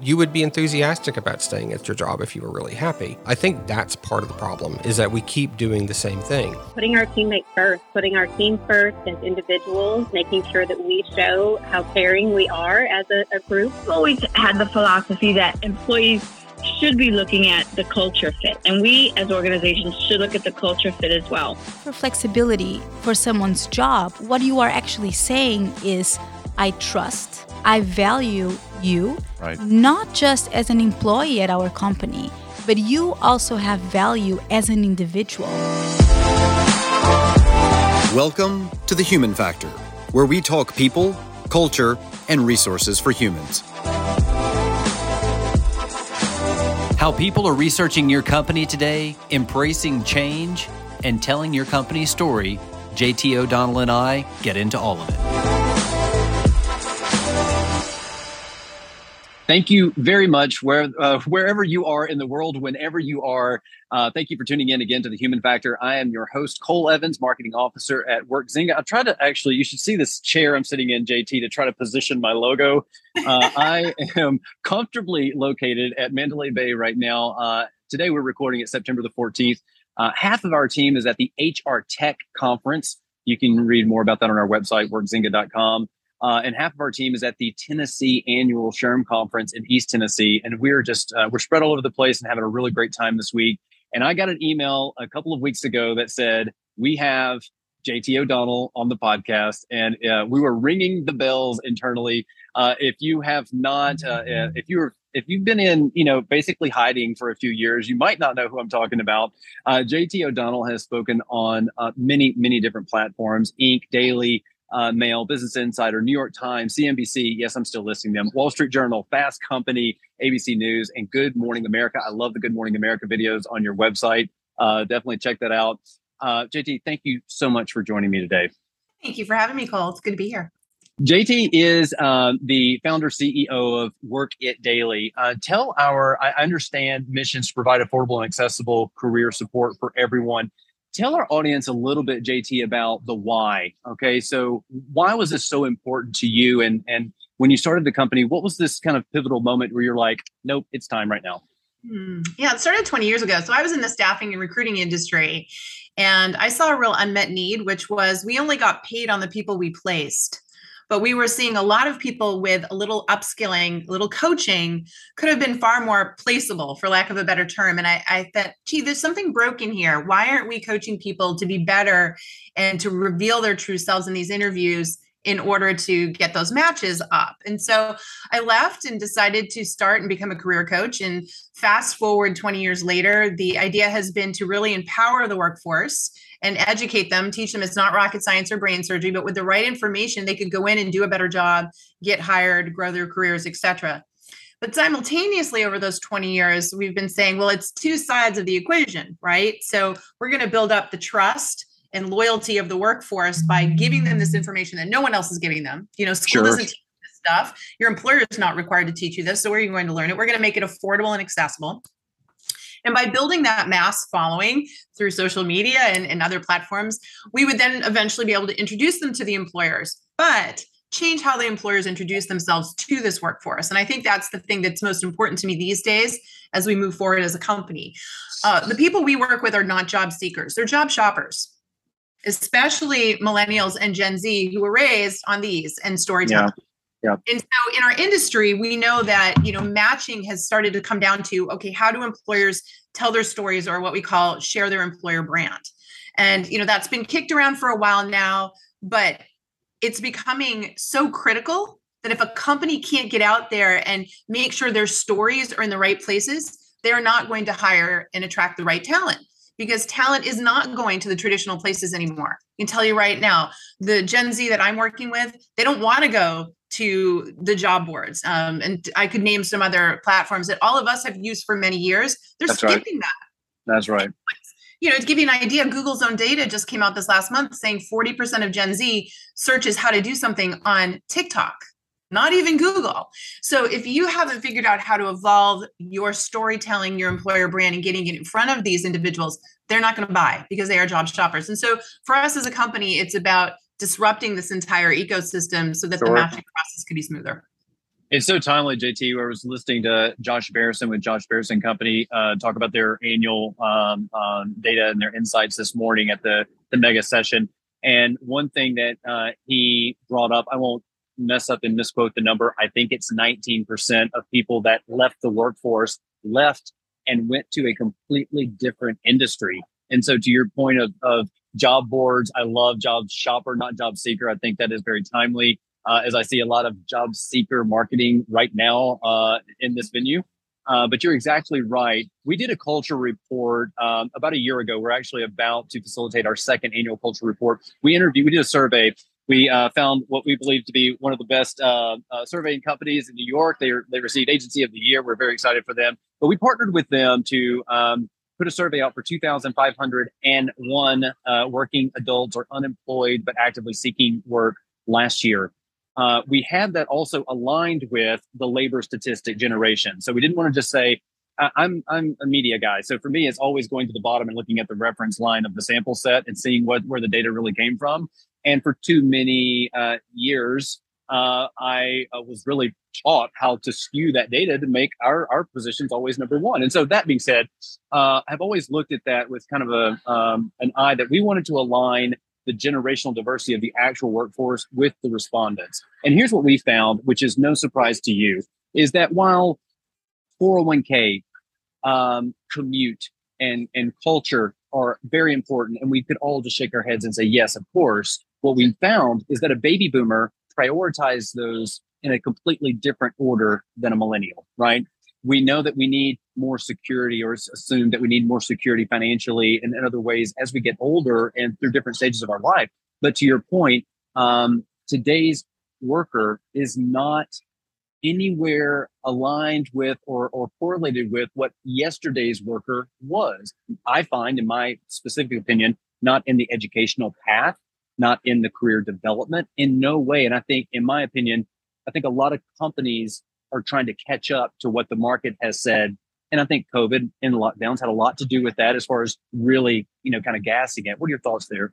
you would be enthusiastic about staying at your job if you were really happy. I think that's part of the problem is that we keep doing the same thing. Putting our teammates first, putting our team first as individuals, making sure that we show how caring we are as a, a group. I've always had the philosophy that employees should be looking at the culture fit. And we as organizations should look at the culture fit as well. For flexibility for someone's job, what you are actually saying is I trust, I value you, Right. not just as an employee at our company, but you also have value as an individual. Welcome to the Human Factor, where we talk people, culture, and resources for humans. How people are researching your company today, embracing change, and telling your company's story. JT O'Donnell and I get into all of it. Thank you very much, where, uh, wherever you are in the world, whenever you are. Uh, thank you for tuning in again to the Human Factor. I am your host, Cole Evans, marketing officer at Workzinga. I try to actually, you should see this chair I'm sitting in, JT, to try to position my logo. Uh, I am comfortably located at Mandalay Bay right now. Uh, today, we're recording it September the 14th. Uh, half of our team is at the HR Tech Conference. You can read more about that on our website, workzinga.com. Uh, and half of our team is at the Tennessee Annual SHRM Conference in East Tennessee, and we're just uh, we're spread all over the place and having a really great time this week. And I got an email a couple of weeks ago that said we have JT O'Donnell on the podcast, and uh, we were ringing the bells internally. Uh, if you have not, uh, uh, if you're if you've been in, you know, basically hiding for a few years, you might not know who I'm talking about. JT O'Donnell has spoken on many, many different platforms, Inc., Daily, uh, Mail, Business Insider, New York Times, CNBC. Yes, I'm still listing them. Wall Street Journal, Fast Company, ABC News, and Good Morning America. I love the Good Morning America videos on your website. Uh, definitely check that out. Uh, JT, thank you so much for joining me today. Thank you for having me, Cole. It's good to be here. JT is um, the founder CEO of Work It Daily. Uh, tell our, I understand missions to provide affordable and accessible career support for everyone. Tell our audience a little bit, JT, about the why. Okay, so why was this so important to you? And and when you started the company, what was this kind of pivotal moment where you're like, nope, it's time right now? Hmm. Yeah, it started 20 years ago. So I was in the staffing and recruiting industry, and I saw a real unmet need, which was we only got paid on the people we placed but we were seeing a lot of people with a little upskilling, a little coaching could have been far more placeable, for lack of a better term. And I, I thought, gee, there's something broken here. Why aren't we coaching people to be better and to reveal their true selves in these interviews? in order to get those matches up. And so I left and decided to start and become a career coach. And fast forward 20 years later, the idea has been to really empower the workforce and educate them, teach them it's not rocket science or brain surgery, but with the right information, they could go in and do a better job, get hired, grow their careers, etc. But simultaneously, over those 20 years, we've been saying, well, it's two sides of the equation, right? So we're going to build up the trust and loyalty of the workforce by giving them this information that no one else is giving them. You know, school Sure. doesn't teach this stuff. Your employer is not required to teach you this. So where are you going to learn it? We're going to make it affordable and accessible. And by building that mass following through social media and, and other platforms, we would then eventually be able to introduce them to the employers, but change how the employers introduce themselves to this workforce. And I think that's the thing that's most important to me these days as we move forward as a company. Uh, the people we work with are not job seekers, they're job shoppers. Especially millennials and Gen Z who were raised on these and storytelling. Yeah. And so in our industry, we know that, you know, matching has started to come down to, okay, how do employers tell their stories or what we call share their employer brand? And, you know, that's been kicked around for a while now, but it's becoming so critical that if a company can't get out there and make sure their stories are in the right places, they're not going to hire and attract the right talent because talent is not going to the traditional places anymore. I can tell you right now, the Gen Z that I'm working with, they don't want to go to the job boards. Um, and I could name some other platforms that all of us have used for many years. They're That's right. skipping that. That's right. You know, to give you an idea, Google's own data just came out this last month saying 40% of Gen Z searches how to do something on TikTok, not even Google. So if you haven't figured out how to evolve your storytelling, your employer brand, and getting it in front of these individuals, they're not going to buy because they are job shoppers. And so for us as a company, it's about disrupting this entire ecosystem so that the matching process could be smoother. It's so timely, JT. I was listening to Josh Bersin with Josh Bersin Company uh, talk about their annual um, um, data and their insights this morning at the the mega session. And one thing that uh, he brought up, I won't mess up and misquote the number. I think it's 19% of people that left the workforce left and went to a completely different industry. And so, to your point of, of job boards, I love job shopper, not job seeker. I think that is very timely uh, as I see a lot of job seeker marketing right now uh, in this venue. Uh, but you're exactly right. We did a culture report um, about a year ago. We're actually about to facilitate our second annual culture report. We interviewed, we did a survey. We uh, found what we believe to be one of the best uh, uh, surveying companies in New York. They, they received Agency of the Year. We're very excited for them. But we partnered with them to um, put a survey out for 2,501 working adults or unemployed but actively seeking work last year uh, we had that also aligned with the labor statistic generation. So we didn't want to just say, I'm I'm a media guy, so for me, it's always going to the bottom and looking at the reference line of the sample set and seeing what where the data really came from. And for too many uh, years, uh, I uh, was really taught how to skew that data to make our our positions always number one. And so that being said, uh, I've always looked at that with kind of a um, an eye that we wanted to align the generational diversity of the actual workforce with the respondents. And here's what we found, which is no surprise to you, is that while 401k, um, commute, and and culture are very important, and we could all just shake our heads and say yes, of course. What we found is that a baby boomer prioritized those in a completely different order than a millennial, right? we know that we need more security or assume that we need more security financially and in other ways as we get older and through different stages of our life. But to your point, um, today's worker is not anywhere aligned with or, or correlated with what yesterday's worker was. I find, in my specific opinion, not in the educational path, not in the career development, in no way. And I think, in my opinion, I think a lot of companies are trying to catch up to what the market has said. And I think COVID and lockdowns had a lot to do with that as far as really, you know, kind of gassing it. What are your thoughts there?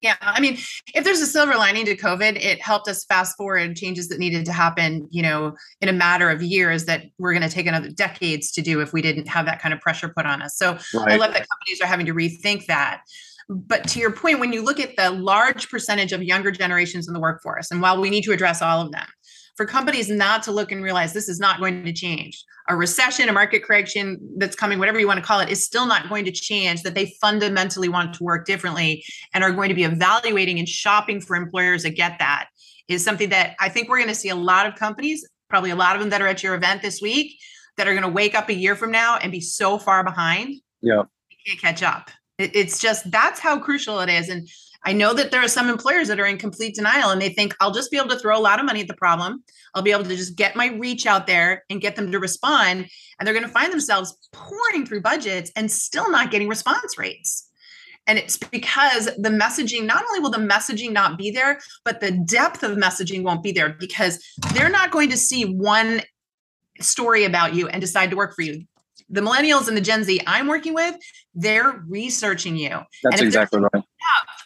Yeah, I mean, if there's a silver lining to COVID, it helped us fast forward changes that needed to happen, you know, in a matter of years that we're going to take another decades to do if we didn't have that kind of pressure put on us. So right. I love that companies are having to rethink that. But to your point, when you look at the large percentage of younger generations in the workforce, and while we need to address all of them, for companies not to look and realize this is not going to change. A recession, a market correction that's coming, whatever you want to call it, is still not going to change, that they fundamentally want to work differently and are going to be evaluating and shopping for employers that get that is something that I think we're going to see a lot of companies, probably a lot of them that are at your event this week, that are going to wake up a year from now and be so far behind. Yeah. can't catch up. It's just that's how crucial it is. And I know that there are some employers that are in complete denial and they think I'll just be able to throw a lot of money at the problem. I'll be able to just get my reach out there and get them to respond. And they're going to find themselves pouring through budgets and still not getting response rates. And it's because the messaging, not only will the messaging not be there, but the depth of messaging won't be there because they're not going to see one story about you and decide to work for you the millennials and the Gen Z I'm working with, they're researching you. That's exactly right.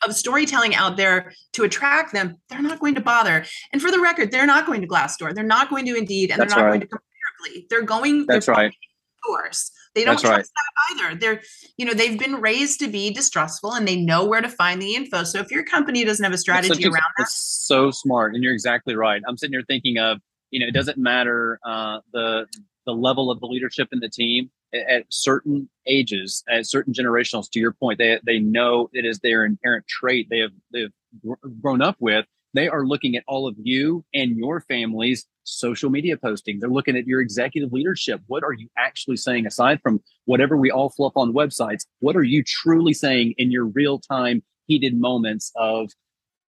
Of storytelling out there to attract them, they're not going to bother. And for the record, they're not going to Glassdoor. They're not going to Indeed, and That's they're not right. going to Comparably. They're going. That's they're right. Source. They don't That's trust right. that either. They're, you know, they've been raised to be distrustful, and they know where to find the info. So if your company doesn't have a strategy around that, so smart, and you're exactly right. I'm sitting here thinking of, you know, it doesn't matter uh, the the level of the leadership in the team at certain ages, at certain generationals, to your point, they, they know it is their inherent trait they have they've grown up with. They are looking at all of you and your family's social media posting. They're looking at your executive leadership. What are you actually saying aside from whatever we all fluff on websites? What are you truly saying in your real time, heated moments of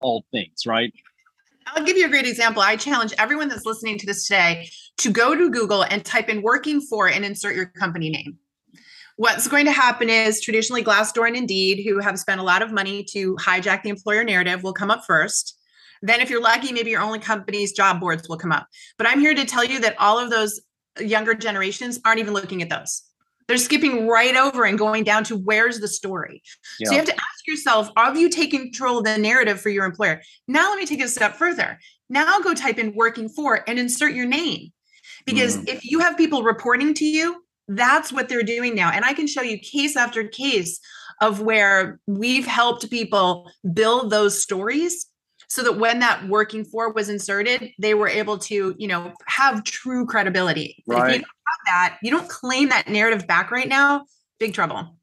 all things, right? I'll give you a great example. I challenge everyone that's listening to this today to go to Google and type in working for and insert your company name. What's going to happen is traditionally Glassdoor and Indeed, who have spent a lot of money to hijack the employer narrative, will come up first. Then, if you're lucky, maybe your only company's job boards will come up. But I'm here to tell you that all of those younger generations aren't even looking at those. They're skipping right over and going down to where's the story. Yeah. So you have to ask yourself, are you taking control of the narrative for your employer? Now let me take it a step further. Now go type in working for and insert your name. Because mm. if you have people reporting to you, that's what they're doing now. And I can show you case after case of where we've helped people build those stories so that when that working for was inserted, they were able to, you know, have true credibility. Right. If you that, you don't claim that narrative back right now, big trouble.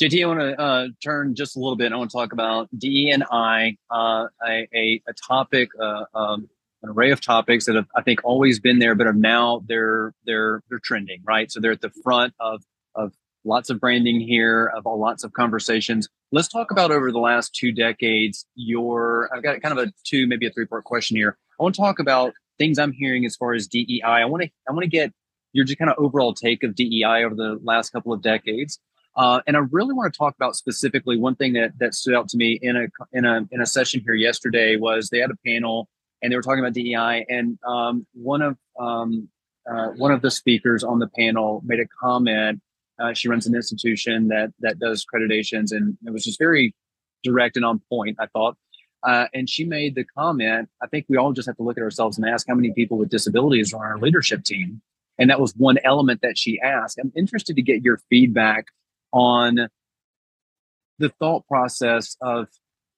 JT, I want to uh, turn just a little bit. I want to talk about DE and I, uh, a, a, topic, uh, um, an array of topics that have, I think, always been there, but are now they're they're they're trending, right? So they're at the front of of lots of branding here, of lots of conversations. Let's talk about over the last two decades. Your I've got kind of a two, maybe a three part question here. I want to talk about things I'm hearing as far as DEI. I want to I want to get your just kind of overall take of DEI over the last couple of decades. Uh, and I really want to talk about specifically one thing that that stood out to me in a in a in a session here yesterday was they had a panel and they were talking about DEI and um, one of um, uh, one of the speakers on the panel made a comment uh, she runs an institution that that does accreditations, and it was just very direct and on point. I thought, uh, and she made the comment. I think we all just have to look at ourselves and ask how many people with disabilities are on our leadership team, and that was one element that she asked. I'm interested to get your feedback on the thought process of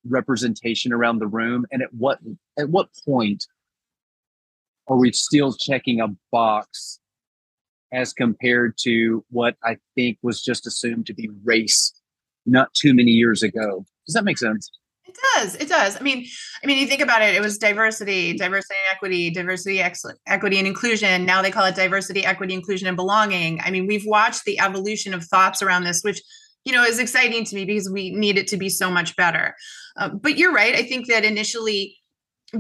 representation around the room, and at what at what point are we still checking a box as compared to what I think was just assumed to be race not too many years ago. Does that make sense? It does. It does. I mean, I mean, you think about it. It was diversity, diversity and equity, diversity, equity and inclusion. Now they call it diversity, equity, inclusion, and belonging. I mean, we've watched the evolution of thoughts around this, which you know is exciting to me because we need it to be so much better. Uh, but you're right. I think that initially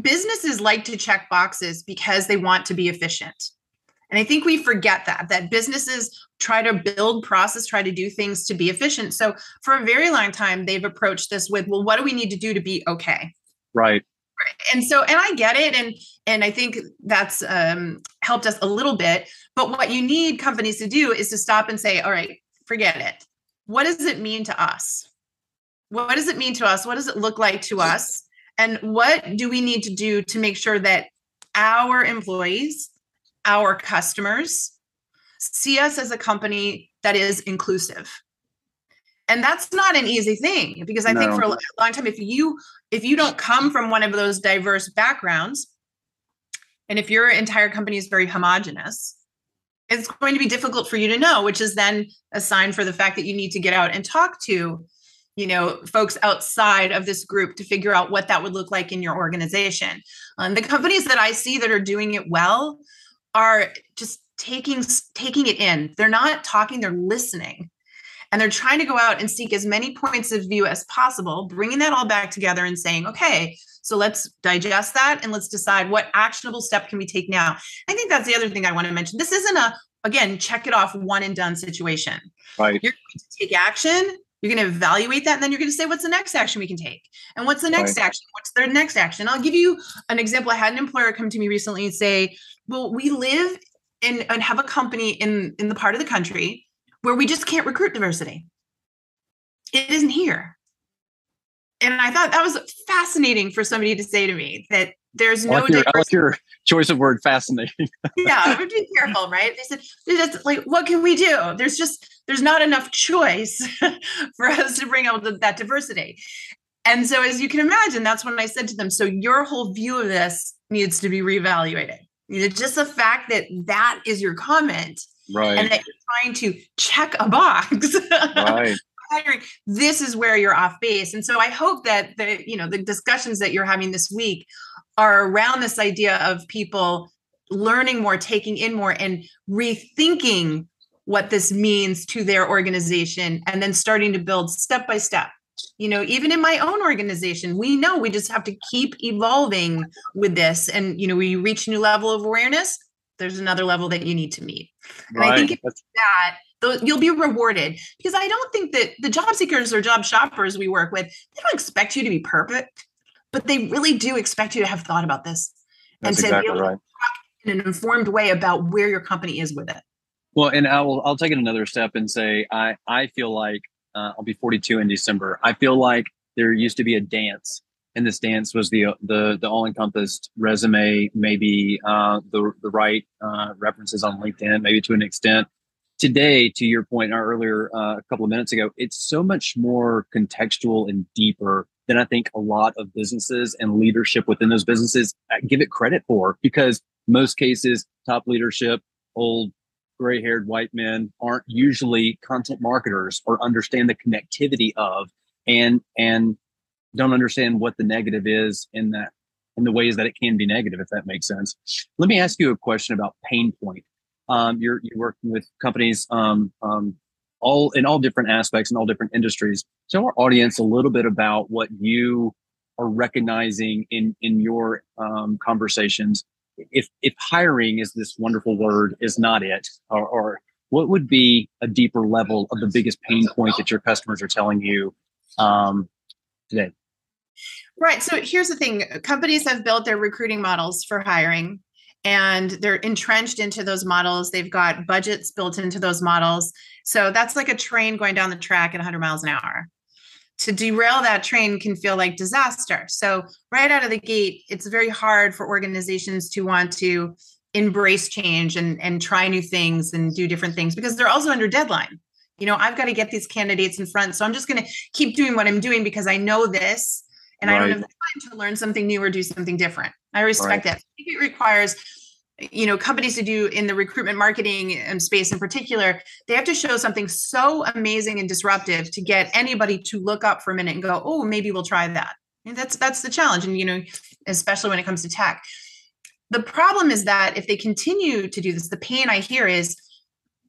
businesses like to check boxes because they want to be efficient and I think we forget that, that businesses try to build process, try to do things to be efficient. So for a very long time, they've approached this with, well, what do we need to do to be okay? Right. And so, and I get it. And, and I think that's um, helped us a little bit. But what you need companies to do is to stop and say, all right, forget it. What does it mean to us? What does it mean to us? What does it look like to us? And what do we need to do to make sure that our employees our customers see us as a company that is inclusive and that's not an easy thing because i no. think for a long time if you if you don't come from one of those diverse backgrounds and if your entire company is very homogenous it's going to be difficult for you to know which is then a sign for the fact that you need to get out and talk to you know folks outside of this group to figure out what that would look like in your organization um, the companies that i see that are doing it well are just taking taking it in. They're not talking, they're listening. And they're trying to go out and seek as many points of view as possible, bringing that all back together and saying, okay, so let's digest that and let's decide what actionable step can we take now. I think that's the other thing I want to mention. This isn't a again, check it off one and done situation. Right. You're going to take action, you're going to evaluate that, and then you're going to say, what's the next action we can take? And what's the next right. action? What's the next action? I'll give you an example. I had an employer come to me recently and say, well, we live in and have a company in in the part of the country where we just can't recruit diversity. It isn't here. And I thought that was fascinating for somebody to say to me that there's no I like your, I like your choice of word fascinating. yeah, we're being careful, right? They said, like, what can we do? There's just there's not enough choice for us to bring out that diversity. And so, as you can imagine, that's when I said to them, so your whole view of this needs to be reevaluated. You know, just the fact that that is your comment, right, and that you're trying to check a box, right. this is where you're off base. And so, I hope that the you know the discussions that you're having this week are around this idea of people learning more, taking in more, and rethinking what this means to their organization, and then starting to build step by step you know even in my own organization we know we just have to keep evolving with this and you know we reach a new level of awareness there's another level that you need to meet and right. i think it's that you'll be rewarded because i don't think that the job seekers or job shoppers we work with they don't expect you to be perfect but they really do expect you to have thought about this That's and to exactly right. in an informed way about where your company is with it well and i will i'll take it another step and say i i feel like uh, I'll be 42 in December. I feel like there used to be a dance and this dance was the the the all encompassed resume, maybe uh, the the right uh, references on LinkedIn, maybe to an extent. Today, to your point earlier, uh, a couple of minutes ago, it's so much more contextual and deeper than I think a lot of businesses and leadership within those businesses uh, give it credit for. Because most cases, top leadership, old gray haired white men aren't usually content marketers or understand the connectivity of and and don't understand what the negative is in that in the ways that it can be negative if that makes sense. Let me ask you a question about pain point. Um, you're you're working with companies um, um, all in all different aspects and all different industries. Tell our audience a little bit about what you are recognizing in in your um, conversations if if hiring is this wonderful word is not it or, or what would be a deeper level of the biggest pain point that your customers are telling you um, today? Right so here's the thing companies have built their recruiting models for hiring and they're entrenched into those models they've got budgets built into those models so that's like a train going down the track at 100 miles an hour to derail that train can feel like disaster. So, right out of the gate, it's very hard for organizations to want to embrace change and, and try new things and do different things because they're also under deadline. You know, I've got to get these candidates in front. So, I'm just going to keep doing what I'm doing because I know this and right. I don't have the time to learn something new or do something different. I respect right. that. I think it requires you know companies to do in the recruitment marketing um, space in particular they have to show something so amazing and disruptive to get anybody to look up for a minute and go oh maybe we'll try that. And that's that's the challenge and you know especially when it comes to tech. The problem is that if they continue to do this the pain i hear is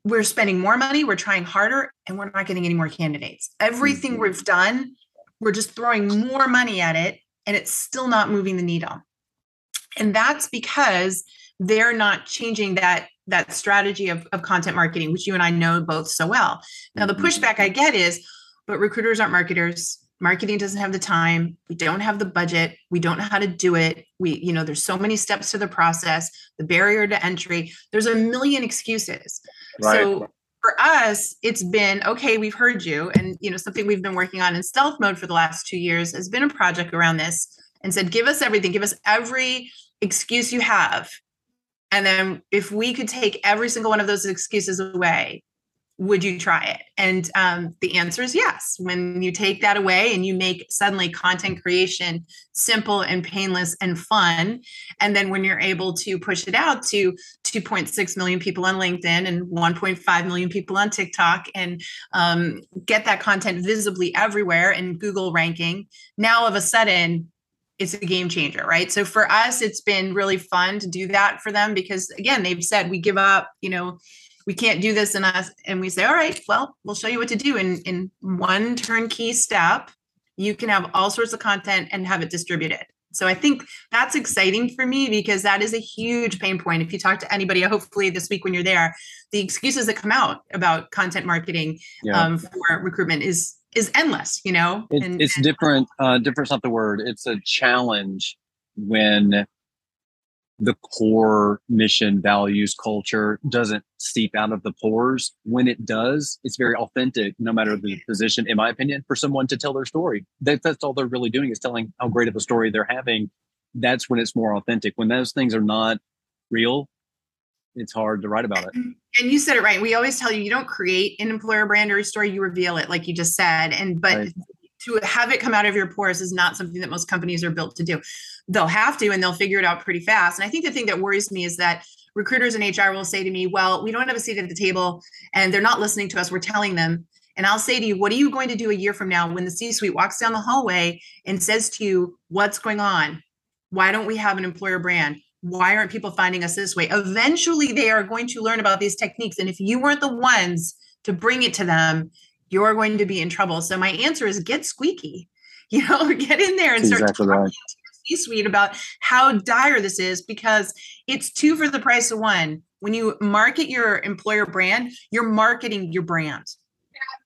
we're spending more money we're trying harder and we're not getting any more candidates. Everything mm-hmm. we've done we're just throwing more money at it and it's still not moving the needle. And that's because they're not changing that that strategy of, of content marketing which you and i know both so well. Now the mm-hmm. pushback i get is but recruiters aren't marketers. Marketing doesn't have the time. We don't have the budget. We don't know how to do it. We you know there's so many steps to the process the barrier to entry. There's a million excuses. Right. so for us it's been okay we've heard you. And you know something we've been working on in stealth mode for the last two years has been a project around this and said give us everything. Give us every excuse you have and then if we could take every single one of those excuses away, would you try it? And um, the answer is yes. When you take that away and you make suddenly content creation simple and painless and fun, and then when you're able to push it out to 2.6 million people on LinkedIn and 1.5 million people on TikTok and um, get that content visibly everywhere in Google ranking, now of a sudden it's a game changer, right? So for us, it's been really fun to do that for them because again, they've said we give up, you know, we can't do this in us. And we say, all right, well, we'll show you what to do in, in one turnkey step. You can have all sorts of content and have it distributed. So I think that's exciting for me because that is a huge pain point. If you talk to anybody, hopefully this week when you're there, the excuses that come out about content marketing yeah. um, for recruitment is is endless you know it, and, it's and, different uh different's not the word. It's a challenge when the core mission values culture doesn't seep out of the pores. When it does it's very authentic no matter the position in my opinion for someone to tell their story. That, that's all they're really doing is telling how great of a story they're having. That's when it's more authentic. When those things are not real it's hard to write about it. And you said it right. We always tell you you don't create an employer brand or a story, you reveal it, like you just said. And but right. to have it come out of your pores is not something that most companies are built to do. They'll have to and they'll figure it out pretty fast. And I think the thing that worries me is that recruiters in HR will say to me, Well, we don't have a seat at the table and they're not listening to us. We're telling them. And I'll say to you, What are you going to do a year from now when the C suite walks down the hallway and says to you, What's going on? Why don't we have an employer brand? Why aren't people finding us this way? Eventually, they are going to learn about these techniques. And if you weren't the ones to bring it to them, you're going to be in trouble. So, my answer is get squeaky, you know, get in there and That's start exactly talking right. to your C suite about how dire this is because it's two for the price of one. When you market your employer brand, you're marketing your brand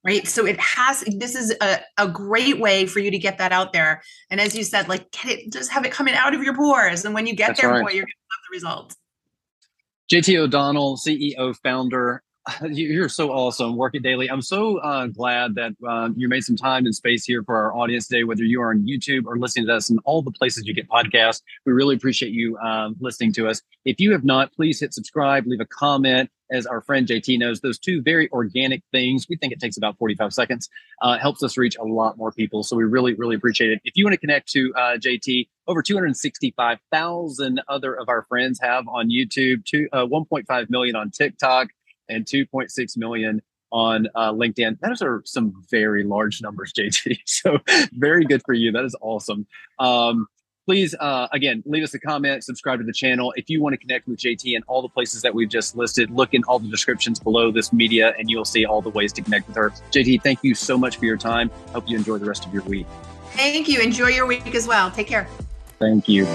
right? So it has this is a, a great way for you to get that out there. And as you said like get it just have it coming out of your pores. And when you get That's there right. boy you're gonna have the results. Jt o'donnell ceo founder you're so awesome. Work it daily. I'm so uh, glad that uh, you made some time and space here for our audience today, whether you are on YouTube or listening to us in all the places you get podcasts. We really appreciate you um, listening to us. If you have not, please hit subscribe, leave a comment. As our friend JT knows, those two very organic things, we think it takes about 45 seconds, uh, helps us reach a lot more people. So we really, really appreciate it. If you want to connect to uh, JT, over 265,000 other of our friends have on YouTube, two, uh, 1.5 million on TikTok and 2.6 million on uh, LinkedIn. Those are some very large numbers, JT. So very good for you. That is awesome. Um, please, uh, again, leave us a comment, subscribe to the channel. If you want to connect with JT and all the places that we've just listed, look in all the descriptions below this media and you'll see all the ways to connect with her. JT, thank you so much for your time. Hope you enjoy the rest of your week. Thank you. Enjoy your week as well. Take care. Thank you.